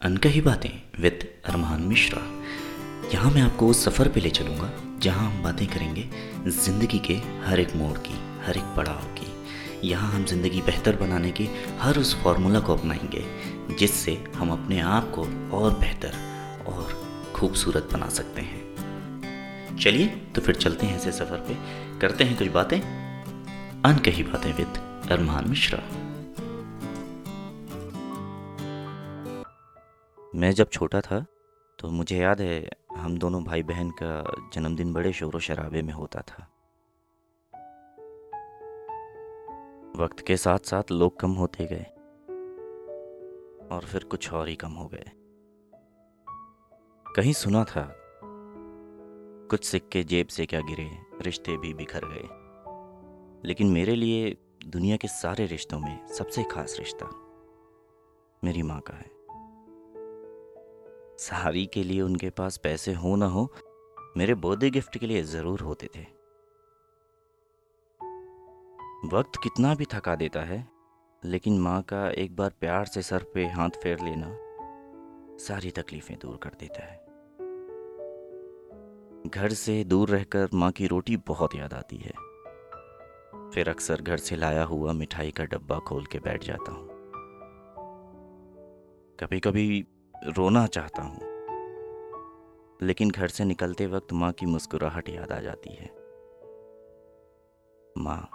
अनकही बातें विद अरमान मिश्रा। यहाँ मैं आपको उस सफ़र पे ले चलूँगा, जहाँ हम बातें करेंगे ज़िंदगी के हर एक मोड़ की, हर एक पड़ाव की। यहाँ हम ज़िंदगी बेहतर बनाने की हर उस फार्मूला को अपनाएँगे, जिससे हम अपने आप को और बेहतर और खूबसूरत बना सकते हैं। चलिए तो फिर चलते हैं ऐसे सफ़र पे। करते हैं कुछ बातें। अनकही बातें विद अरमान मिश्रा। मैं जब छोटा था तो मुझे याद है, हम दोनों भाई बहन का जन्मदिन बड़े शोर शराबे में होता था। वक्त के साथ साथ लोग कम होते गए। और फिर कुछ और ही कम हो गए। कहीं सुना था, कुछ सिक्के जेब से क्या गिरे, रिश्ते भी बिखर गए। लेकिन मेरे लिए दुनिया के सारे रिश्तों में सबसे खास रिश्ता मेरी माँ का है। सारी के लिए उनके पास पैसे हो ना हो, मेरे बर्थडे गिफ्ट के लिए ज़रूर होते थे। वक्त कितना भी थका देता है, लेकिन माँ का एक बार प्यार से सर पे हाथ फेर लेना सारी तकलीफ़ें दूर कर देता है। घर से दूर रहकर माँ की रोटी बहुत याद आती है। फिर अक्सर घर से लाया हुआ मिठाई का डब्बा खोल के बैठ जाता हूँ। कभी कभी रोना चाहता हूँ। लेकिन घर से निकलते वक्त माँ की मुस्कुराहट याद आ जाती है। माँ